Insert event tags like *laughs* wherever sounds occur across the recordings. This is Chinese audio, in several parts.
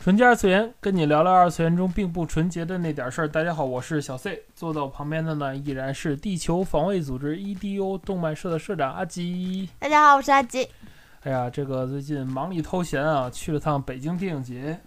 纯洁二次元，跟你聊聊二次元中并不纯洁的那点事儿。大家好，我是小 C，坐在我旁边的呢依然是地球防卫组织 EDO 动漫社的社长阿吉。大家好，我是阿吉。哎呀，这个最近忙里偷闲啊，去了趟北京电影节。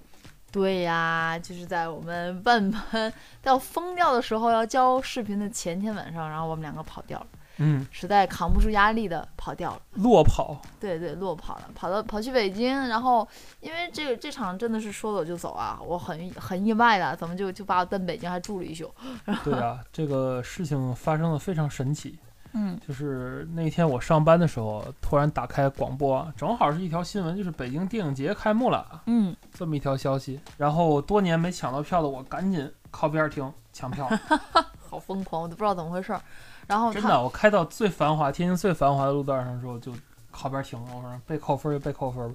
对呀，就是在我们万般要疯掉的时候，要交视频的前天晚上，然后我们两个跑掉了。嗯，实在扛不住压力的跑掉了，落跑。对对，落跑了，跑到跑去北京，然后因为这个这场真的是说走就走啊，我很很意外的，怎么就就把我奔北京还住了一宿？*laughs* 对啊，这个事情发生的非常神奇。嗯，就是那天我上班的时候，突然打开广播，正好是一条新闻，就是北京电影节开幕了。嗯，这么一条消息，然后多年没抢到票的我，赶紧靠边停抢票。*laughs* 好疯狂，我都不知道怎么回事。然后真的，我开到最繁华、天津最繁华的路段上之后，就靠边停了。我说被扣分就被扣分，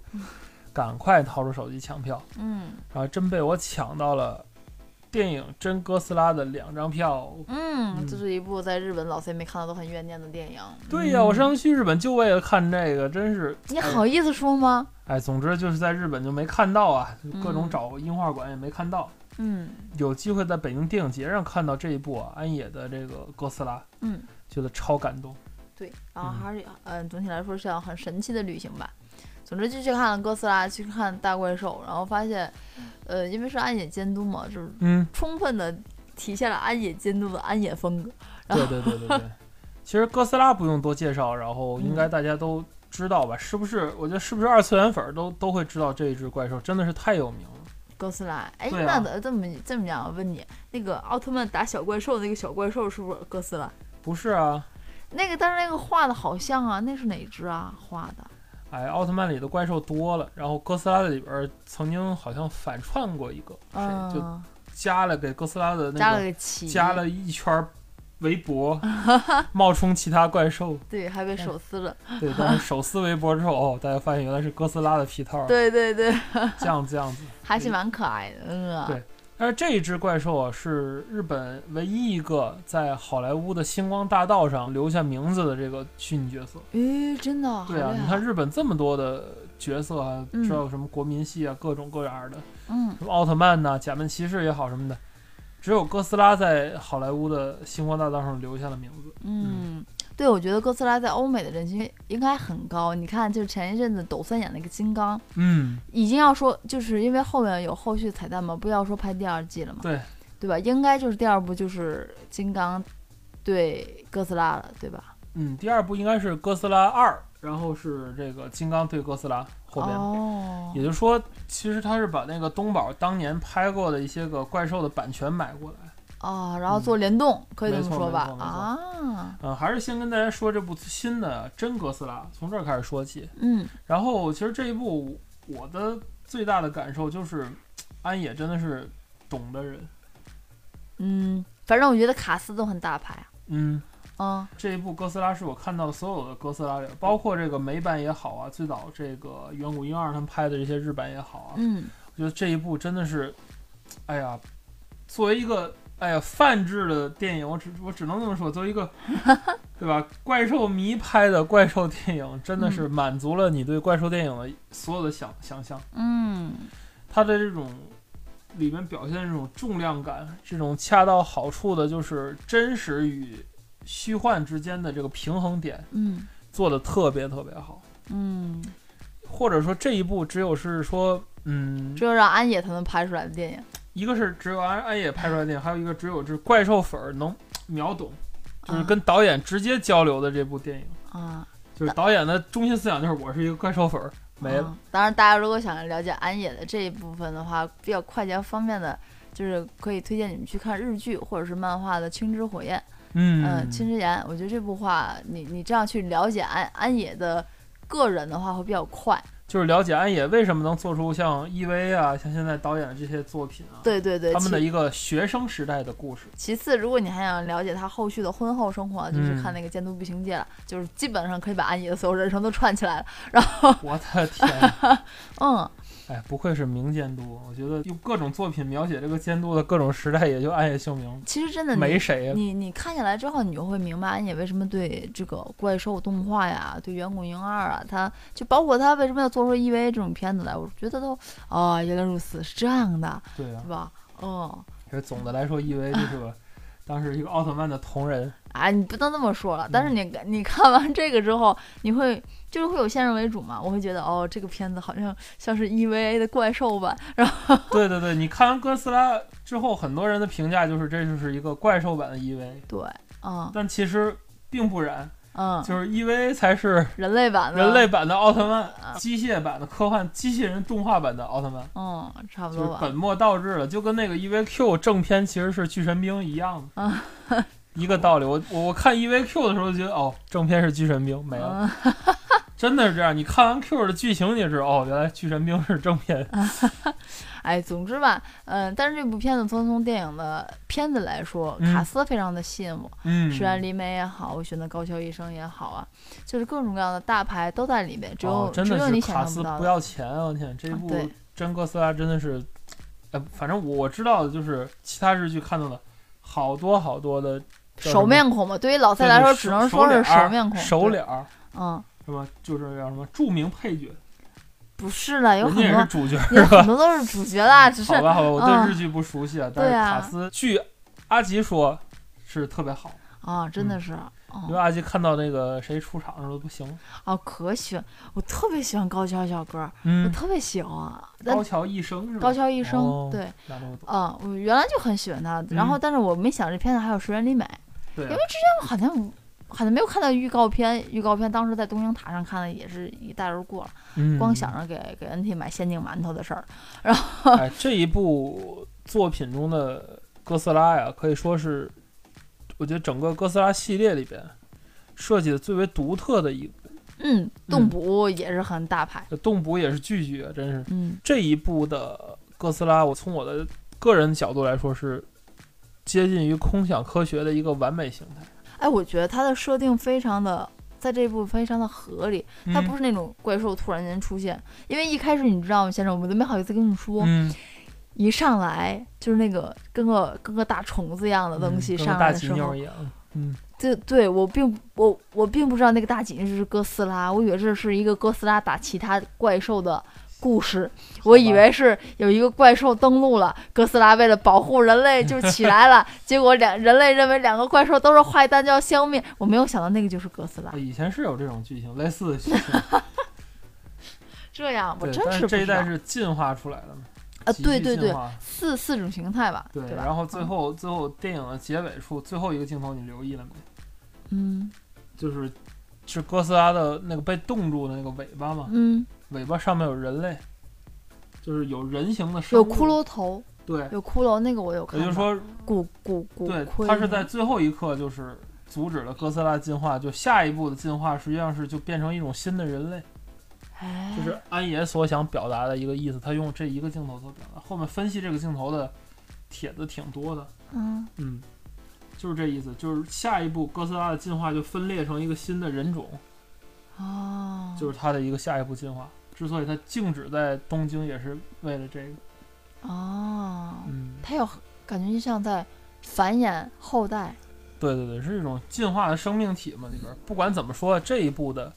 赶快掏出手机抢票。嗯，然后真被我抢到了电影《真哥斯拉》的两张票。嗯，这是一部在日本老 C 没看到都很怨念的电影。对呀，我上次去日本就为了看这个，真是。你好意思说吗？哎，总之就是在日本就没看到啊，各种找樱花馆也没看到。嗯，有机会在北京电影节上看到这一部啊，安野的这个哥斯拉，嗯，觉得超感动。对，然后还是嗯，总体来说是样很神奇的旅行吧。总之就去看了哥斯拉，去看大怪兽，然后发现，呃，因为是安野监督嘛，就是嗯，充分的体现了安野监督的安野风格。对对对对对，*laughs* 其实哥斯拉不用多介绍，然后应该大家都知道吧？是不是？我觉得是不是二次元粉都都会知道这一只怪兽，真的是太有名了。哥斯拉，哎，啊。那这么这么讲，我问你，那个奥特曼打小怪兽那个小怪兽是不是哥斯拉？不是啊，那个但是那个画的好像啊，那是哪只啊？画的？哎，奥特曼里的怪兽多了，然后哥斯拉的里边曾经好像反串过一个，嗯，就加了给哥斯拉的那个加了一圈围脖，*laughs* 冒充其他怪兽。对，还被手撕了。对，但是手撕围脖之后，哦，大家发现原来是哥斯拉的皮套。对对对，这样子这样子，还是蛮可爱的，嗯、啊。对但是这一只怪兽啊，是日本唯一一个在好莱坞的星光大道上留下名字的这个虚拟角色。诶，真的？对啊，你看日本这么多的角色啊，嗯知道有什么国民系啊，各种各样的，嗯，什么奥特曼呐、假面骑士也好什么的，只有哥斯拉在好莱坞的星光大道上留下了名字。嗯，对，我觉得哥斯拉在欧美的人气应该很高。你看，就是前一阵子抖森演那个金刚，嗯，已经要说，就是因为后面有后续彩蛋嘛，不要说拍第二季了嘛，对，对吧？应该就是第二部就是金刚对哥斯拉了，对吧？嗯，第二部应该是哥斯拉二，然后是这个金刚对哥斯拉后边。哦，也就是说，其实他是把那个东宝当年拍过的一些个怪兽的版权买过来。哦，然后做联动，可以这么说吧啊，嗯，还是先跟大家说这部新的真哥斯拉，从这儿开始说起。嗯然后，其实这一部我的最大的感受就是，安野真的是懂的人。嗯，反正我觉得卡斯都很大牌啊。嗯，嗯。这一部哥斯拉是我看到所有的哥斯拉里，包括这个美版也好啊，最早这个远古婴儿他们拍的这些日版也好啊，嗯，我觉得这一部真的是，哎呀，作为一个哎呀泛制的电影，我只我只能这么说，作为一个 *laughs* 对吧？怪兽迷拍的怪兽电影，真的是满足了你对怪兽电影的所有的想想象。嗯。它的这种里面表现的这种重量感，这种恰到好处的，就是真实与虚幻之间的这个平衡点，嗯做的特别特别好。嗯，或者说这一部只有是说，嗯，只有让安野才能拍出来的电影。一个是只有安安野拍出来的电影，还有一个只有这怪兽粉儿能秒懂，就是跟导演直接交流的这部电影。啊，就是导演的中心思想就是我是一个怪兽粉儿，没了。嗯当然，大家如果想了解安野的这一部分的话，比较快捷方便的，就是可以推荐你们去看日剧或者是漫画的《青之火焰》。嗯嗯，青之言，我觉得这部话，你你这样去了解安安野的个人的话会比较快。就是了解安野为什么能做出像 EV 啊，像现在导演的这些作品啊，对对对，他们的一个学生时代的故事。其次，如果你还想了解他后续的婚后生活，就是嗯看那个《监督步行街》了，就是基本上可以把安野的所有人生都串起来了。然后，我的天，*laughs* 嗯，哎，不愧是名监督，我觉得用各种作品描写这个监督的各种时代，也就暗夜秀明，其实真的你没谁呀。你你看下来之后，你就会明白安野为什么对这个怪兽动画呀，对《远古婴二》啊，他就包括他为什么要做出 EVA 这种片子来，我觉得都啊、原来如此，是这样的，对吧？嗯，这总的来说，EV 就是个当时一个奥特曼的同人。哎，你不能这么说了。但是嗯你你看完这个之后，你会就是会有先入为主嘛？我会觉得哦，这个片子好像像是 EVA 的怪兽版，然后 *laughs* 对对对，你看完哥斯拉之后，很多人的评价就是这就是一个怪兽版的 EVA 对，嗯但其实并不然，嗯，就是 EVA 才是人类版的人类，版的奥特曼啊，机械版的科幻机器人动画版的奥特曼，嗯，差不就是多吧。本末倒置了，就跟那个 EVQ 正片其实是巨神兵一样的，啊一个道理。我我我看 EVQ 的时候就觉得，哦，正片是巨神兵没了，嗯，真的是这样。你看完 Q 的剧情，你知道，哦，*laughs* 原来巨神兵是正片。*laughs* 哎，总之吧，嗯，但是这部片子从从电影的片子来说，嗯卡斯非常的吸引我，嗯，石原里美也好，我选的高桥医生也好啊，就是各种各样的大牌都在里面，只有、哦、真的是只有你想卡斯不。要钱啊！我天，这部真哥斯拉真的是，呃，反正我知道的就是其他日剧看到的好多好多的熟面孔嘛，对于老蔡来说，只能说是熟面孔。熟脸儿，嗯，是吧？就是叫什么著名配角，不是的，有很多主角，有？很多都是主角啦，只是 *laughs* 好吧，好吧，我嗯对日剧不熟悉啊，但是对啊卡斯据阿吉说是特别好，啊，真的是，哦因为阿吉看到那个谁出场的时候不行，哦，可喜欢，我特别喜欢高桥小哥，我嗯，特别喜欢。但高桥一生是吧？高桥一生，哦对，那都懂，啊，我原来就很喜欢他，然后嗯但是我没想这片子还有石原里美，因为好像好像没有看到预告片，预告片当时在东京塔上看的也是一带而过了，嗯光想着给给 NT 买限定馒头的事儿。*laughs* 哎，这一部作品中的哥斯拉呀，可以说是我觉得整个哥斯拉系列里边设计的最为独特的一部。嗯，动捕也是很大牌。这动捕也是巨巨啊，真是嗯这一部的哥斯拉，我从我的个人角度来说是接近于空想科学的一个完美形态。哎，我觉得它的设定非常的，在这部非常的合理，它不是是那种怪兽突然间出现，因为一开始你知道吗，先生，我都没好意思跟你说，嗯，一上来就是那个跟个跟个大虫子一样的东西上来的时候。嗯，对对，我并我我并不知道那个大锦是哥斯拉，我以为这是一个哥斯拉打其他怪兽的故事，我以为是有一个怪兽登陆了，哥斯拉为了保护人类就起来了，*laughs* 结果两人类认为两个怪兽都是坏蛋就要消灭，我没有想到那个就是哥斯拉，以前是有这种剧情，类似的剧情，*laughs* 这样我对，真但是这一代是进化出来的嘛？啊，对对对，四四种形态吧，对，吧？然后最嗯。后最后电影的结尾处最后一个镜头你留意了没？嗯。就是是哥斯拉的那个被冻住的那个尾巴嘛，嗯，尾巴上面有人类，就是有人形的生物。有骷髅头，对，有骷髅，那个我有看到，也就是说，骨骨骨对，盔，它是在最后一刻就是阻止了哥斯拉进化，就下一步的进化实际上是就变成一种新的人类，哎，就是安爷所想表达的一个意思。他用这一个镜头所表达，后面分析这个镜头的帖子挺多的，嗯嗯。就是这意思，就是下一步哥斯拉的进化就分裂成一个新的人种，哦，就是它的一个下一步进化。之所以它静止在东京，也是为了这个。哦，嗯，它有感觉就像在繁衍后代。对对对，是一种进化的生命体嘛。里边儿不管怎么说，这一步的，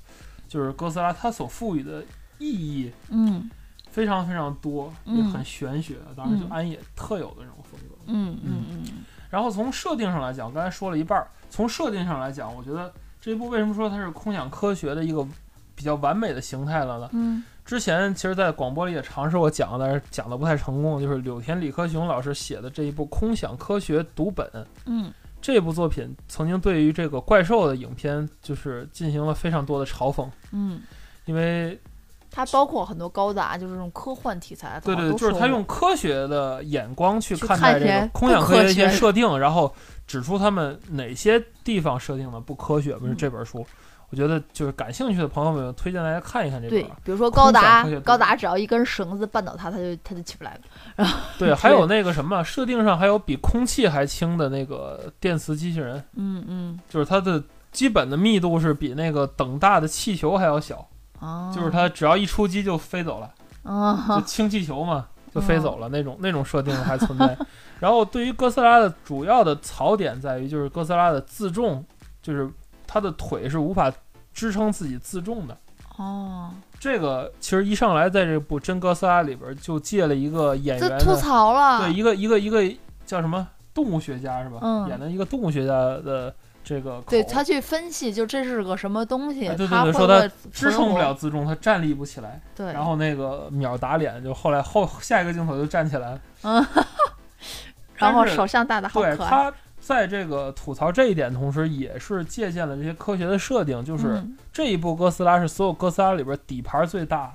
就是哥斯拉它所赋予的意义嗯非常非常多，嗯也很玄学。当然，就嗯安野特有的这种风格。嗯嗯嗯然后从设定上来讲，刚才说了一半儿，从设定上来讲，我觉得这一部为什么说它是空想科学的一个比较完美的形态了呢？嗯之前其实，在广播里也尝试过讲，但是讲的不太成功。就是柳田李克雄老师写的这一部《空想科学》读本，嗯这部作品曾经对于这个怪兽的影片，就是进行了非常多的嘲讽，嗯，因为它包括很多高达，就是这种科幻题材。对对，就是他用科学的眼光去去看待这个空想科学的一些设定，然后指出他们哪些地方设定的不科学。不是嗯这本书，我觉得就是感兴趣的朋友们，推荐大家看一看这对本儿。，比如说高达高达只要一根绳子绊倒它，它就它就起不来了。*laughs* 对，还有那个什么设定上还有比空气还轻的那个电磁机器人，嗯嗯，就是它的基本的密度是比那个等大的气球还要小，哦，就是它只要一出击就飞走了，*laughs* 就啊，氢气球嘛，就飞走了那种那种设定还存在。然后对于哥斯拉的主要的槽点在于，就是哥斯拉的自重，就是它的腿是无法支撑自己自重的。哦，这个其实一上来在这部《真哥斯拉》里边就借了一个演员吐员的，槽了，对一个一个一个叫什么动物学家是吧？嗯演的一个动物学家的这个口对他去分析，就这是个什么东西，哎对对对说他支撑不了自重，他站立不起来。对，然后那个秒打脸，就后来后下一个镜头就站起来了。嗯，*laughs* 然后手相大的好可爱，对他在这个吐槽这一点同时，也是借鉴了这些科学的设定，就是嗯这一部哥斯拉是所有哥斯拉里边底盘最大，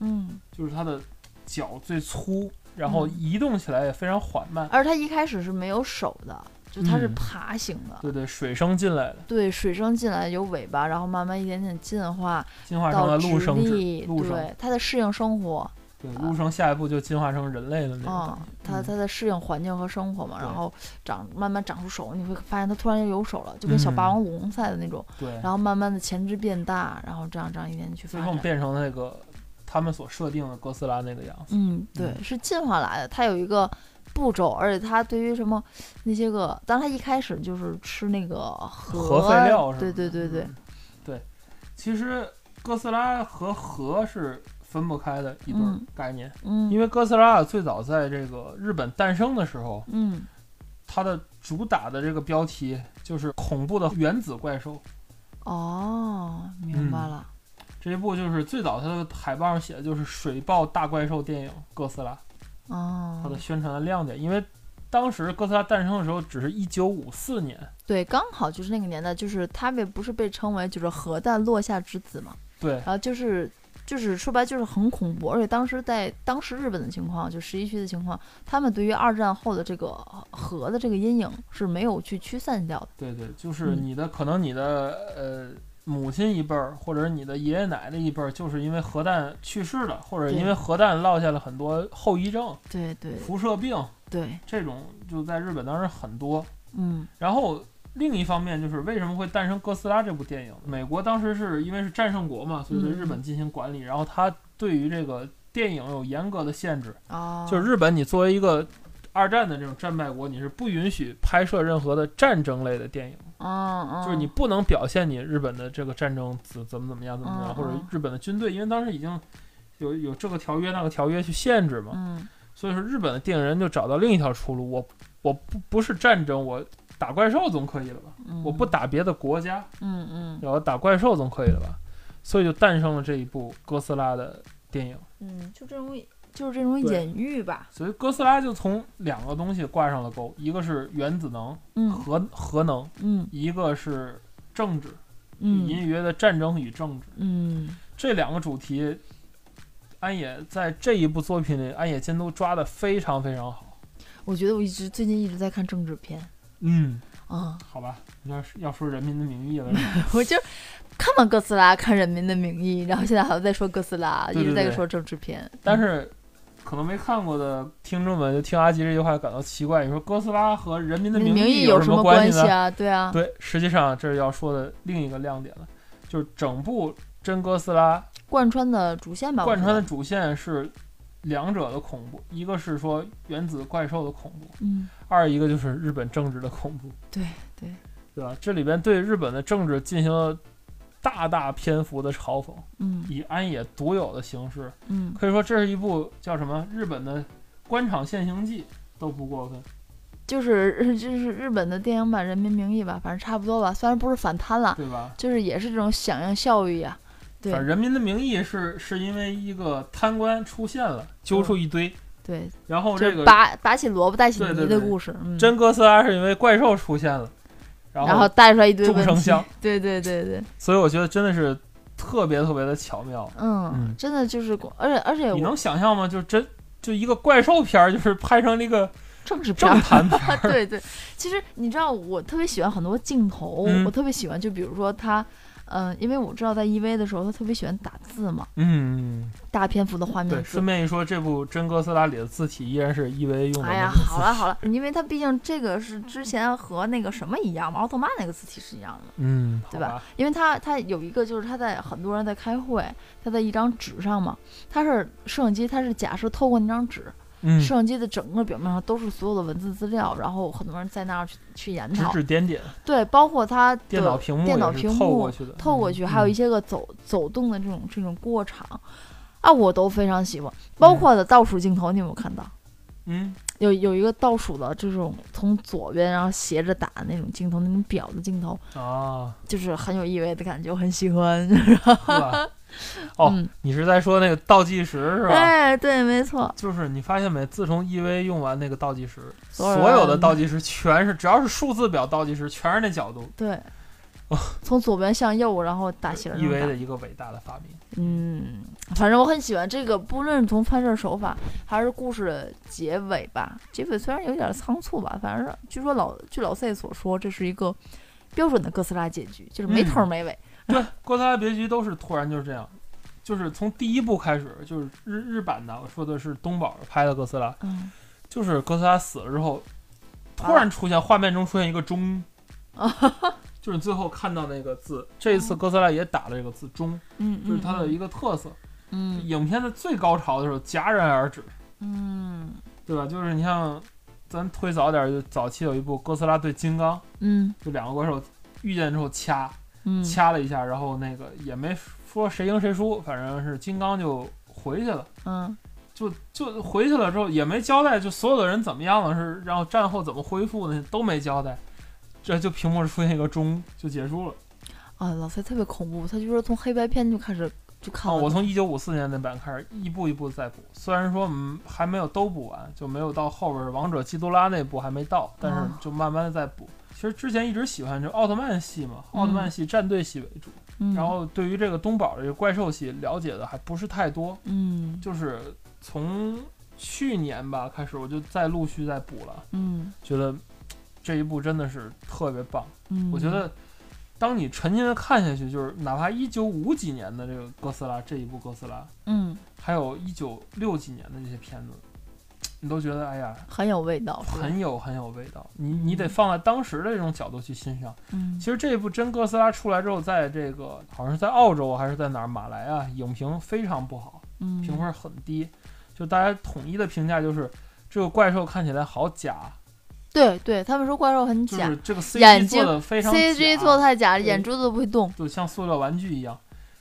嗯，就是它的脚最粗，然后嗯移动起来也非常缓慢。而它一开始是没有手的，就它是嗯爬行的。对对，水生进来的，对，水生进来有尾巴，然后慢慢一点点进化进化成到了陆直生。对，它在适应生活，对陆生下一步就进化成人类的那种。嗯它它在适应环境和生活嘛，然后长慢慢长出手，你会发现它突然就有手了，就跟小霸嗯王龙赛的那种，对，然后慢慢的前肢变大，然后这样这样一点点去发展。最后变成那个他们所设定的哥斯拉那个样子。嗯，对，是进化来的。它有一个步骤，而且他对于什么那些个，当他一开始就是吃那个核核废料是吧？对对对对嗯，对。其实哥斯拉和核是分不开的一对概念，嗯，因为哥斯拉最早在这个日本诞生的时候，嗯它的主打的这个标题就是恐怖的原子怪兽。哦，明白嗯了。这一部就是最早它的海报上写的就是水爆大怪兽电影哥斯拉，哦它，的宣传的亮点，因为。当时哥斯拉诞生的时候，只是一九五四年，对，刚好就是那个年代，就是他们不是被称为就是核弹落下之子嘛，对然后就是就是说白就是很恐怖，而且当时在当时日本的情况，就十一区的情况，他们对于二战后的这个核的这个阴影是没有去驱散掉的。对对，就是嗯你的、可能你的呃母亲一辈儿，或者是你的爷爷奶奶一辈儿，就是因为核弹去世了，或者因为核弹落下了很多后遗症、对对辐射病对，这种，就在日本当时很多。嗯然后另一方面就是为什么会诞生哥斯拉这部电影？美国当时是因为是战胜国嘛，所以对嗯日本进行管理，然后它对于这个电影有严格的限制，哦，就是日本你作为一个二战的这种战败国，你是不允许拍摄任何的战争类的电影。嗯嗯，就是你不能表现你日本的这个战争怎怎么怎么样怎么样，嗯或者嗯日本的军队，因为当时已经有有这个条约那个条约去限制嘛，嗯所以说日本的电影人就找到另一条出路，我我不不是战争，我打怪兽总可以了吧？嗯，我不打别的国家，嗯嗯我打怪兽总可以了吧？所以就诞生了这一部哥斯拉的电影。嗯，就这种就是这种隐喻吧，所以哥斯拉就从两个东西挂上了钩，一个是原子能、嗯核核能，嗯一个是政治，嗯隐约的战争与政治。嗯这两个主题，安野在这一部作品里，安野监督抓的非常非常好。我觉得我一直最近一直在看政治片嗯，啊，好吧，你要是要说《人民的名义》了，*laughs* 我就看完哥斯拉，看《人民的名义》，然后现在好像在说哥斯拉，对对对一直在说政治片。但是可能没看过的听众们就听阿吉这句话感到奇怪。你说哥斯拉和《人民的名义》有什么关系啊？对啊，对，实际上这是要说的另一个亮点了，就是整部真哥斯拉贯穿的主线吧，贯穿的主线是两者的恐怖，一个是说原子怪兽的恐怖，嗯，二一个就是日本政治的恐怖。对对，对吧？这里边对日本的政治进行了大大篇幅的嘲讽，嗯。以安野独有的形式，嗯。可以说这是一部叫什么日本的官场现形记都不过分。就是 *laughs* 就是日本的电影版《人民名义》吧，反正差不多吧，虽然不是反贪了，对吧？就是也是这种响应效益呀、对。反正《人民的名义》是是因为一个贪官出现了，揪出一堆，对，然后这个拔拔起萝卜带起泥对对对。的故事，嗯，真哥斯拉是因为怪兽出现了，然然后带出来一堆问题众生相，对对对对，所以我觉得真的是特别特别的巧妙。嗯，嗯真的就是，而且而且你能想象吗？就真就一个怪兽片儿，就是拍成那个政治片政儿。坛片 *laughs* 儿。对对，其实你知道，我特别喜欢很多镜头，嗯我特别喜欢，就比如说他，嗯、因为我知道在 EV 的时候，他特别喜欢打字嘛，嗯，大篇幅的画。面对顺。便一说，这部真哥斯拉里的字体依然是 EVA 用的哎呀。好了好了，因为它毕竟这个是之前和那个什么一样嘛，奥特曼那个字体是一样的。嗯，对吧吧？因为他他有一个就是他在很多人在开会，他在一张纸上嘛，他是摄影机，他是假设透过那张纸，嗯，摄像机的整个表面上都是所有的文字资料，然后很多人在那儿去去研指讨，指点点，对，包括它的电脑屏幕电脑屏幕透过去的，透过去，嗯。还有一些个走走动的这种这种过场。啊，我都非常喜欢，包括的倒数镜头，你有没有看到？嗯，有有一个倒数的这种从左边然后斜着打的那种镜头，那种表的镜头，嗯啊，就是很有意味的感觉，我很喜欢。*laughs* 哦嗯，你是在说那个倒计时是吧？哎，对，没错，就是你发现没？自从 EV 用完那个倒计时，所有的倒计时全是只要是数字表倒计时，全是那角度。对，*laughs* 从左边向右，然后打斜着那种 EV 的一个伟大的发明。嗯，反正我很喜欢这个，不论是从拍摄手法还是故事的结尾吧，结尾虽然有点仓促吧，反正是据说老据老 C 所说，这是一个标准的哥斯拉结局，就是没头儿没尾。对，哥斯拉别局都是突然就是这样，就是从第一部开始，就是日日版的，我说的是东宝拍的哥斯拉，嗯，就是哥斯拉死了之后，突然出现画面中出现一个钟，*laughs* 就是最后看到那个字。这一次哥斯拉也打了这个字钟，嗯，这是它的一个特色。嗯影片的最高潮的时候戛然而止，嗯对吧？就是你像咱推早点儿，就早期有一部哥斯拉对金刚，嗯就两个怪兽遇见之后掐嗯掐了一下，然后那个也没说谁赢谁输，反正是金刚就回去了。嗯就就回去了之后也没交代，就所有的人怎么样了，是然后战后怎么恢复呢，都没交代，这就屏幕出现一个钟就结束了。啊，老崔特别恐怖，他就说从黑白片就开始就看啊，我从一九五四年那版开始一步一步再补，虽然说嗯还没有都补完，就没有到后边王者基多拉那部还没到，但是哦就慢慢的在补。其实之前一直喜欢就奥特曼系嘛，奥特曼系战队系为主，嗯，然后对于这个东宝的这个怪兽系了解的还不是太多，嗯就是从去年吧开始我就再陆续在补了。嗯觉得这一部真的是特别棒。嗯，我觉得，当你沉浸的看下去，就是哪怕一九五几年的这个哥斯拉这一部哥斯拉，嗯还有一九六几年的这些片子，你都觉得哎呀，很有味道，很有很有味道。你你得放在当时的这种角度去欣赏。嗯其实这一部真哥斯拉出来之后，在这个好像是在澳洲还是在哪儿马来啊，影评非常不好，嗯评分很低，就大家统一的评价就是这个怪兽看起来好假。对对，他们说怪兽很假就是这个 CG 做的非常，CG 做的太假，对眼珠子都不会动。就像塑料玩具一样。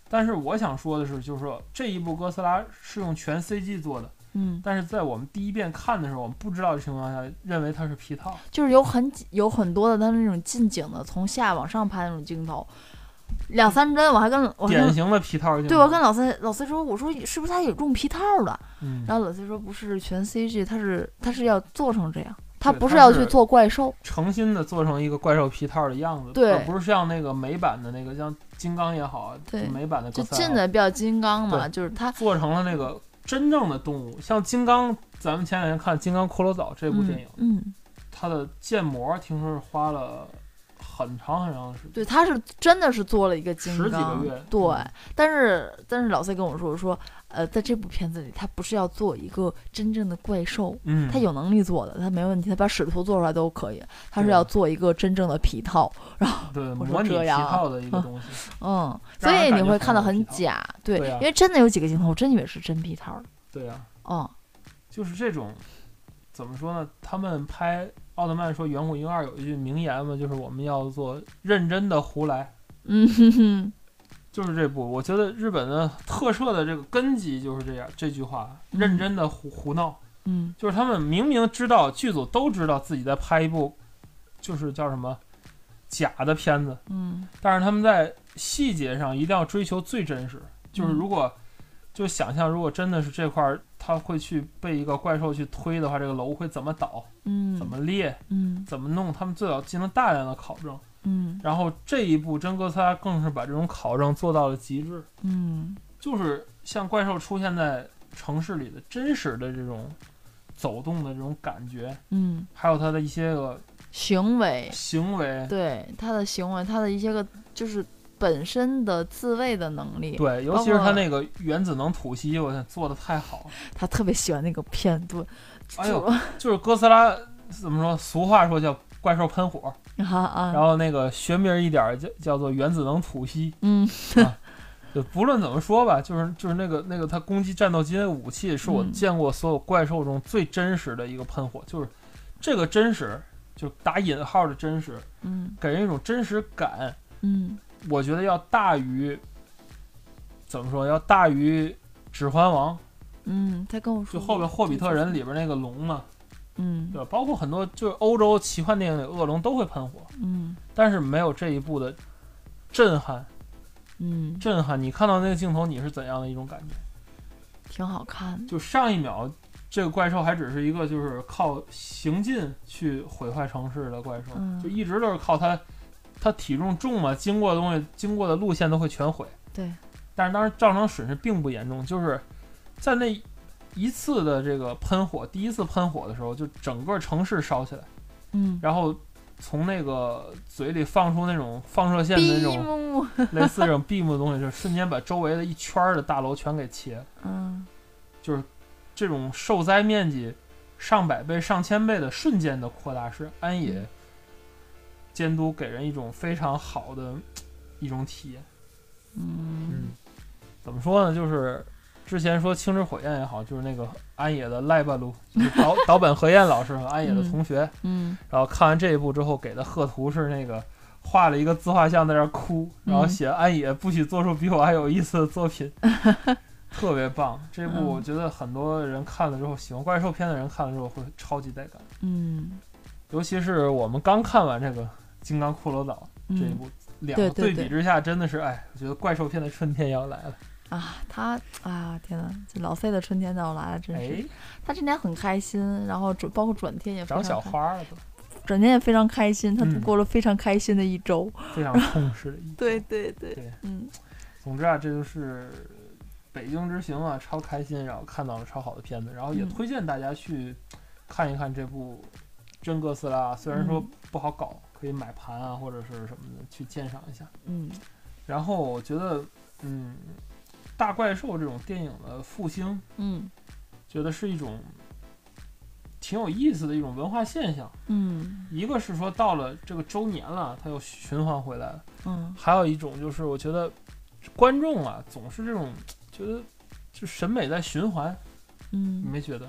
但是我想说的是，就是说这一部哥斯拉是用全 CG 做的，嗯，但是在我们第一遍看的时候，我们不知道的情况下，认为它是皮套。就是有很有很多的它那种近景的，从下往上拍那种镜头，两三帧，我还跟典型的皮套镜头。对我跟老 C 老 C 说，我说是不是他有用皮套的？嗯，然后老 C 说不是全 CG，他是他是要做成这样，他不是要去做怪兽。诚心的做成一个怪兽皮套的样子，对而不是像那个美版的那个，像金刚也好，对美版的就近的比较金刚嘛，就是他做成了那个真正的动物，像金刚，咱们前两天看《金刚骷髅岛》这部电影，嗯，嗯它的建模听说是花了很长很长的时间。对，他是真的是做了一个金十几个刚，月对嗯，但是但是老 C 跟我说说，呃，在这部片子里，他不是要做一个真正的怪兽，嗯，他有能力做的，他没问题，他把使徒做出来都可以，他是要做一个真正的皮套，然后对 *laughs* 模拟皮套的一个东西。嗯，所以你会看到很假，对，对啊因为真的有几个镜头，我真以为是真皮套的，对呀、嗯，就是这种，怎么说呢？他们拍奥特曼说《远古婴二》有一句名言嘛，就是我们要做认真的胡来。嗯哼哼，就是这部，我觉得日本的特摄的这个根基就是这样这句话，嗯认真的胡胡闹，嗯就是他们明明知道剧组都知道自己在拍一部，就是叫什么假的片子，嗯但是他们在细节上一定要追求最真实。就是嗯如果就想象，如果真的是这块儿，他会去被一个怪兽去推的话，这个楼会怎么倒、嗯，怎么裂、嗯怎么弄，他们最好进行大量的考证。嗯然后这一部真哥斯拉更是把这种考证做到了极致，嗯就是像怪兽出现在城市里的真实的这种走动的这种感觉，嗯，还有它的一些个行为，行为，对它的行为，它的一些个就是本身的自卫的能力。对，尤其是他那个原子能吐息，我天，做的太好了。他特别喜欢那个片段。哎呦就就是哥斯拉怎么说？俗话说叫怪兽喷火，啊啊，然后那个学名一点儿叫叫做原子能吐息。嗯就不论怎么说吧，就是就是那个那个他攻击战斗机的武器，是我嗯见过所有怪兽中最真实的一个喷火，就是这个真实，就打引号的真实，嗯给人一种真实感。嗯我觉得要大于怎么说？要大于《指环王》，嗯，他跟我说就后边《霍比特人》里边那个龙嘛，嗯对？包括很多就是欧洲奇幻电影里恶龙都会喷火，嗯但是没有这一部的震撼。嗯，震撼！你看到那个镜头，你是怎样的一种感觉？挺好看的。就上一秒，这个怪兽还只是一个就是靠行进去毁坏城市的怪兽，嗯就一直都是靠它，它体重重嘛，经过的东西、经过的路线都会全毁。对，但是当时造成损失并不严重，就是在那一次的这个喷火，第一次喷火的时候，就整个城市烧起来，嗯，然后从那个嘴里放出那种放射线的那种。类似这种 beam 的东西，就瞬间把周围的一圈儿的大楼全给切了。嗯就是这种受灾面积上百倍、上千倍的瞬间的扩大，是安野嗯监督给人一种非常好的一种体验。嗯怎么说呢？就是之前说《青之火焰》也好，就是那个安野的赖半路，就是岛岛本和彦老师和安野的同学，嗯然后看完这一部之后给的贺图是那个。画了一个自画像在那儿哭，然后嗯写安野不许做出比我还有意思的作品，*laughs* 特别棒。这部嗯我觉得很多人看了之后，喜欢怪兽片的人看了之后会超级带感。嗯尤其是我们刚看完这个《金刚骷髅岛》这一嗯部，两个对比之下，真的是哎，我觉得怪兽片的春天要来了。啊，他啊天呐，这老 C 的春天到来了，真是。哎，他今天很开心，然后转包括转天也非长小花了都，转天也非常开心，他度嗯过了非常开心的一周。非常 *laughs* 充实的一。对，对对对嗯总之啊，这就是北京之行啊，超开心，然后看到了超好的片子，然后也嗯推荐大家去看一看这部《真哥斯拉》，虽然说嗯不好搞，可以买盘啊或者是什么的去鉴赏一下。嗯然后我觉得，嗯，大怪兽这种电影的复兴，嗯。觉得是一种挺有意思的一种文化现象。嗯。一个是说到了这个周年了，它又循环回来了；嗯。还有一种就是我觉得观众啊总是这种觉得就审美在循环，你嗯，没觉得？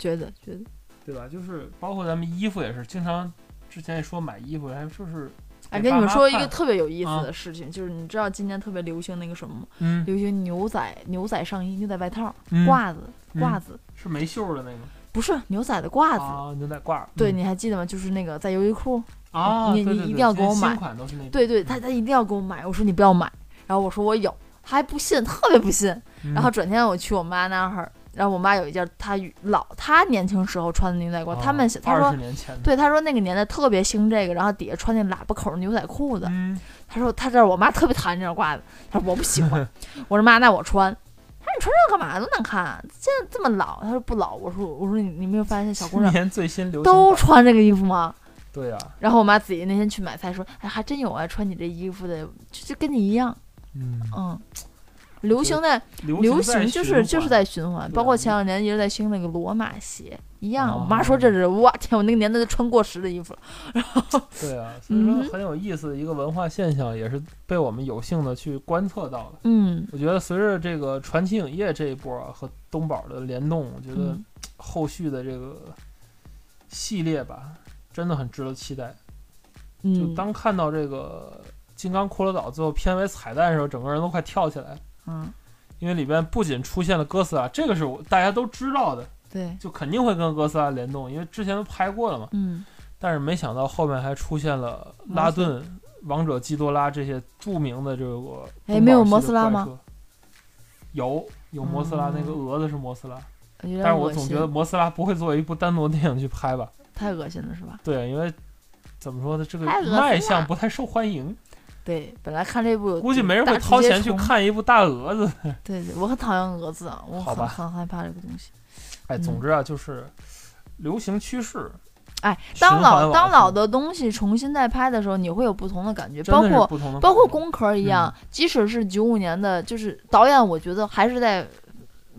觉得觉得，对吧？就是包括咱们衣服也是，经常之前也说买衣服，还就是哎，跟你们说一个特别有意思啊的事情，就是你知道今年特别流行那个什么吗？嗯流行牛仔牛仔上衣、牛仔外套、嗯褂子、嗯褂子，是没袖儿的那个不是牛仔的褂子。啊，牛仔褂。对，嗯你还记得吗？就是那个在优衣库，啊，你你一定要给我买。对对，他他一定要给我买。我说你不要买，然后我说我有，他还不信，特别不信。嗯然后转天我去我妈那儿，然后我妈有一件她老她年轻时候穿的牛仔裤，他们小她说对，她说那个年代特别兴这个，然后底下穿那喇叭口的牛仔裤子。嗯，她说她这我妈特别讨厌这种褂子，她说我不喜欢。*laughs* 我说妈，那我穿。她说你穿这个干嘛？多难看、啊！现在这么老。她说不老。我说我说你你没有发现小姑娘年最新流行都穿这个衣服吗？对呀，然后我妈自己那天去买菜说，哎，还真有啊穿你这衣服的，就就跟你一样，嗯，嗯。流行在流行就是就是在循环，包括前两年一直在兴那个罗马鞋一样。我妈哦说这是哇天，我那个年代都穿过时的衣服了。*laughs* 对啊，所以说很有意思的一个文化现象，也是被我们有幸的去观测到的。嗯我觉得随着这个传奇影业这一波啊和东宝的联动，我觉得嗯后续的这个系列吧，真的很值得期待。就嗯当看到这个《金刚骷髅岛》最后片尾彩蛋的时候，整个人都快跳起来了，嗯，因为里边不仅出现了哥斯拉，这个是我大家都知道的，对，就肯定会跟哥斯拉联动，因为之前都拍过了嘛。嗯。但是没想到后面还出现了拉顿、王者基多拉这些著名的这个哎没有摩斯拉吗？有有摩斯拉，那个嗯蛾子是摩斯拉，但是我总觉得摩斯拉不会作为一部单独的电影去拍吧？太恶心了，是吧？对，因为怎么说呢，这个卖相不太受欢迎，对，本来看这部估计没人会掏。钱去看一部大蛾子。*laughs* 对对，我很讨厌蛾子啊，我很很害怕这个东西。哎，嗯总之啊，就是流行趋势，哎，当老当老的东西重新再拍的时候，你会有不同的感觉，包括包括工壳一样，即使是九五年的，就是导演，我觉得还是在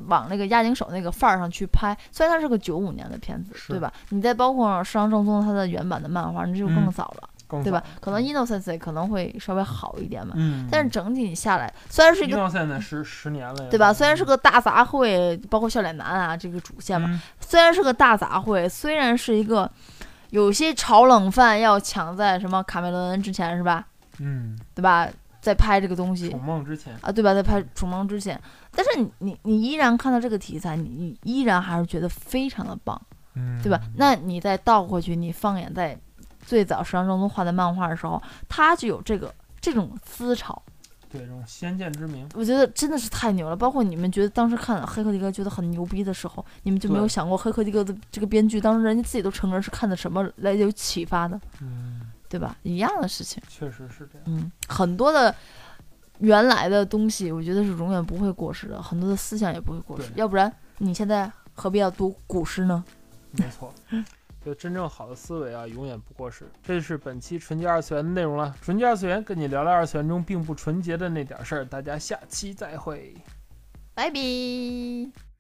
往那个押井守那个范儿上去拍。虽然它是个九五年的片子，对吧？你再包括石上正宗他的原版的漫画，那就更嗯早了，更对吧？可能 Innocence 可能会稍微好一点嘛，嗯，但是整体下来，虽然是一个一到现在十十年了，对吧？虽然是个大杂烩，包括笑脸男啊这个主线嘛，嗯虽然是个大杂烩，虽然是一个有些炒冷饭要抢在什么卡梅伦之前是吧？嗯，对吧？在拍这个东西楚梦之前，啊，对吧？在拍《楚梦》之前，但是你你你依然看到这个题材，你你依然还是觉得非常的棒，嗯，对吧？那你再倒回去，你放眼在最早石上正宗画的漫画的时候，他就有这个这种思潮，对这种先见之明，我觉得真的是太牛了。包括你们觉得当时看《黑客帝国》觉得很牛逼的时候，你们就没有想过《黑客帝国》的这个编剧，当时人家自己都承认是看的什么来有启发的，嗯，对吧？一样的事情，确实是这样，嗯，很多的。原来的东西，我觉得是永远不会过时的，很多的思想也不会过时。要不然你现在何必要读古诗呢？没错。就真正好的思维啊，永远不过时。这是本期纯洁二次元的内容了。纯洁二次元跟你聊聊二次元中并不纯洁的那点事儿。大家下期再会。拜拜。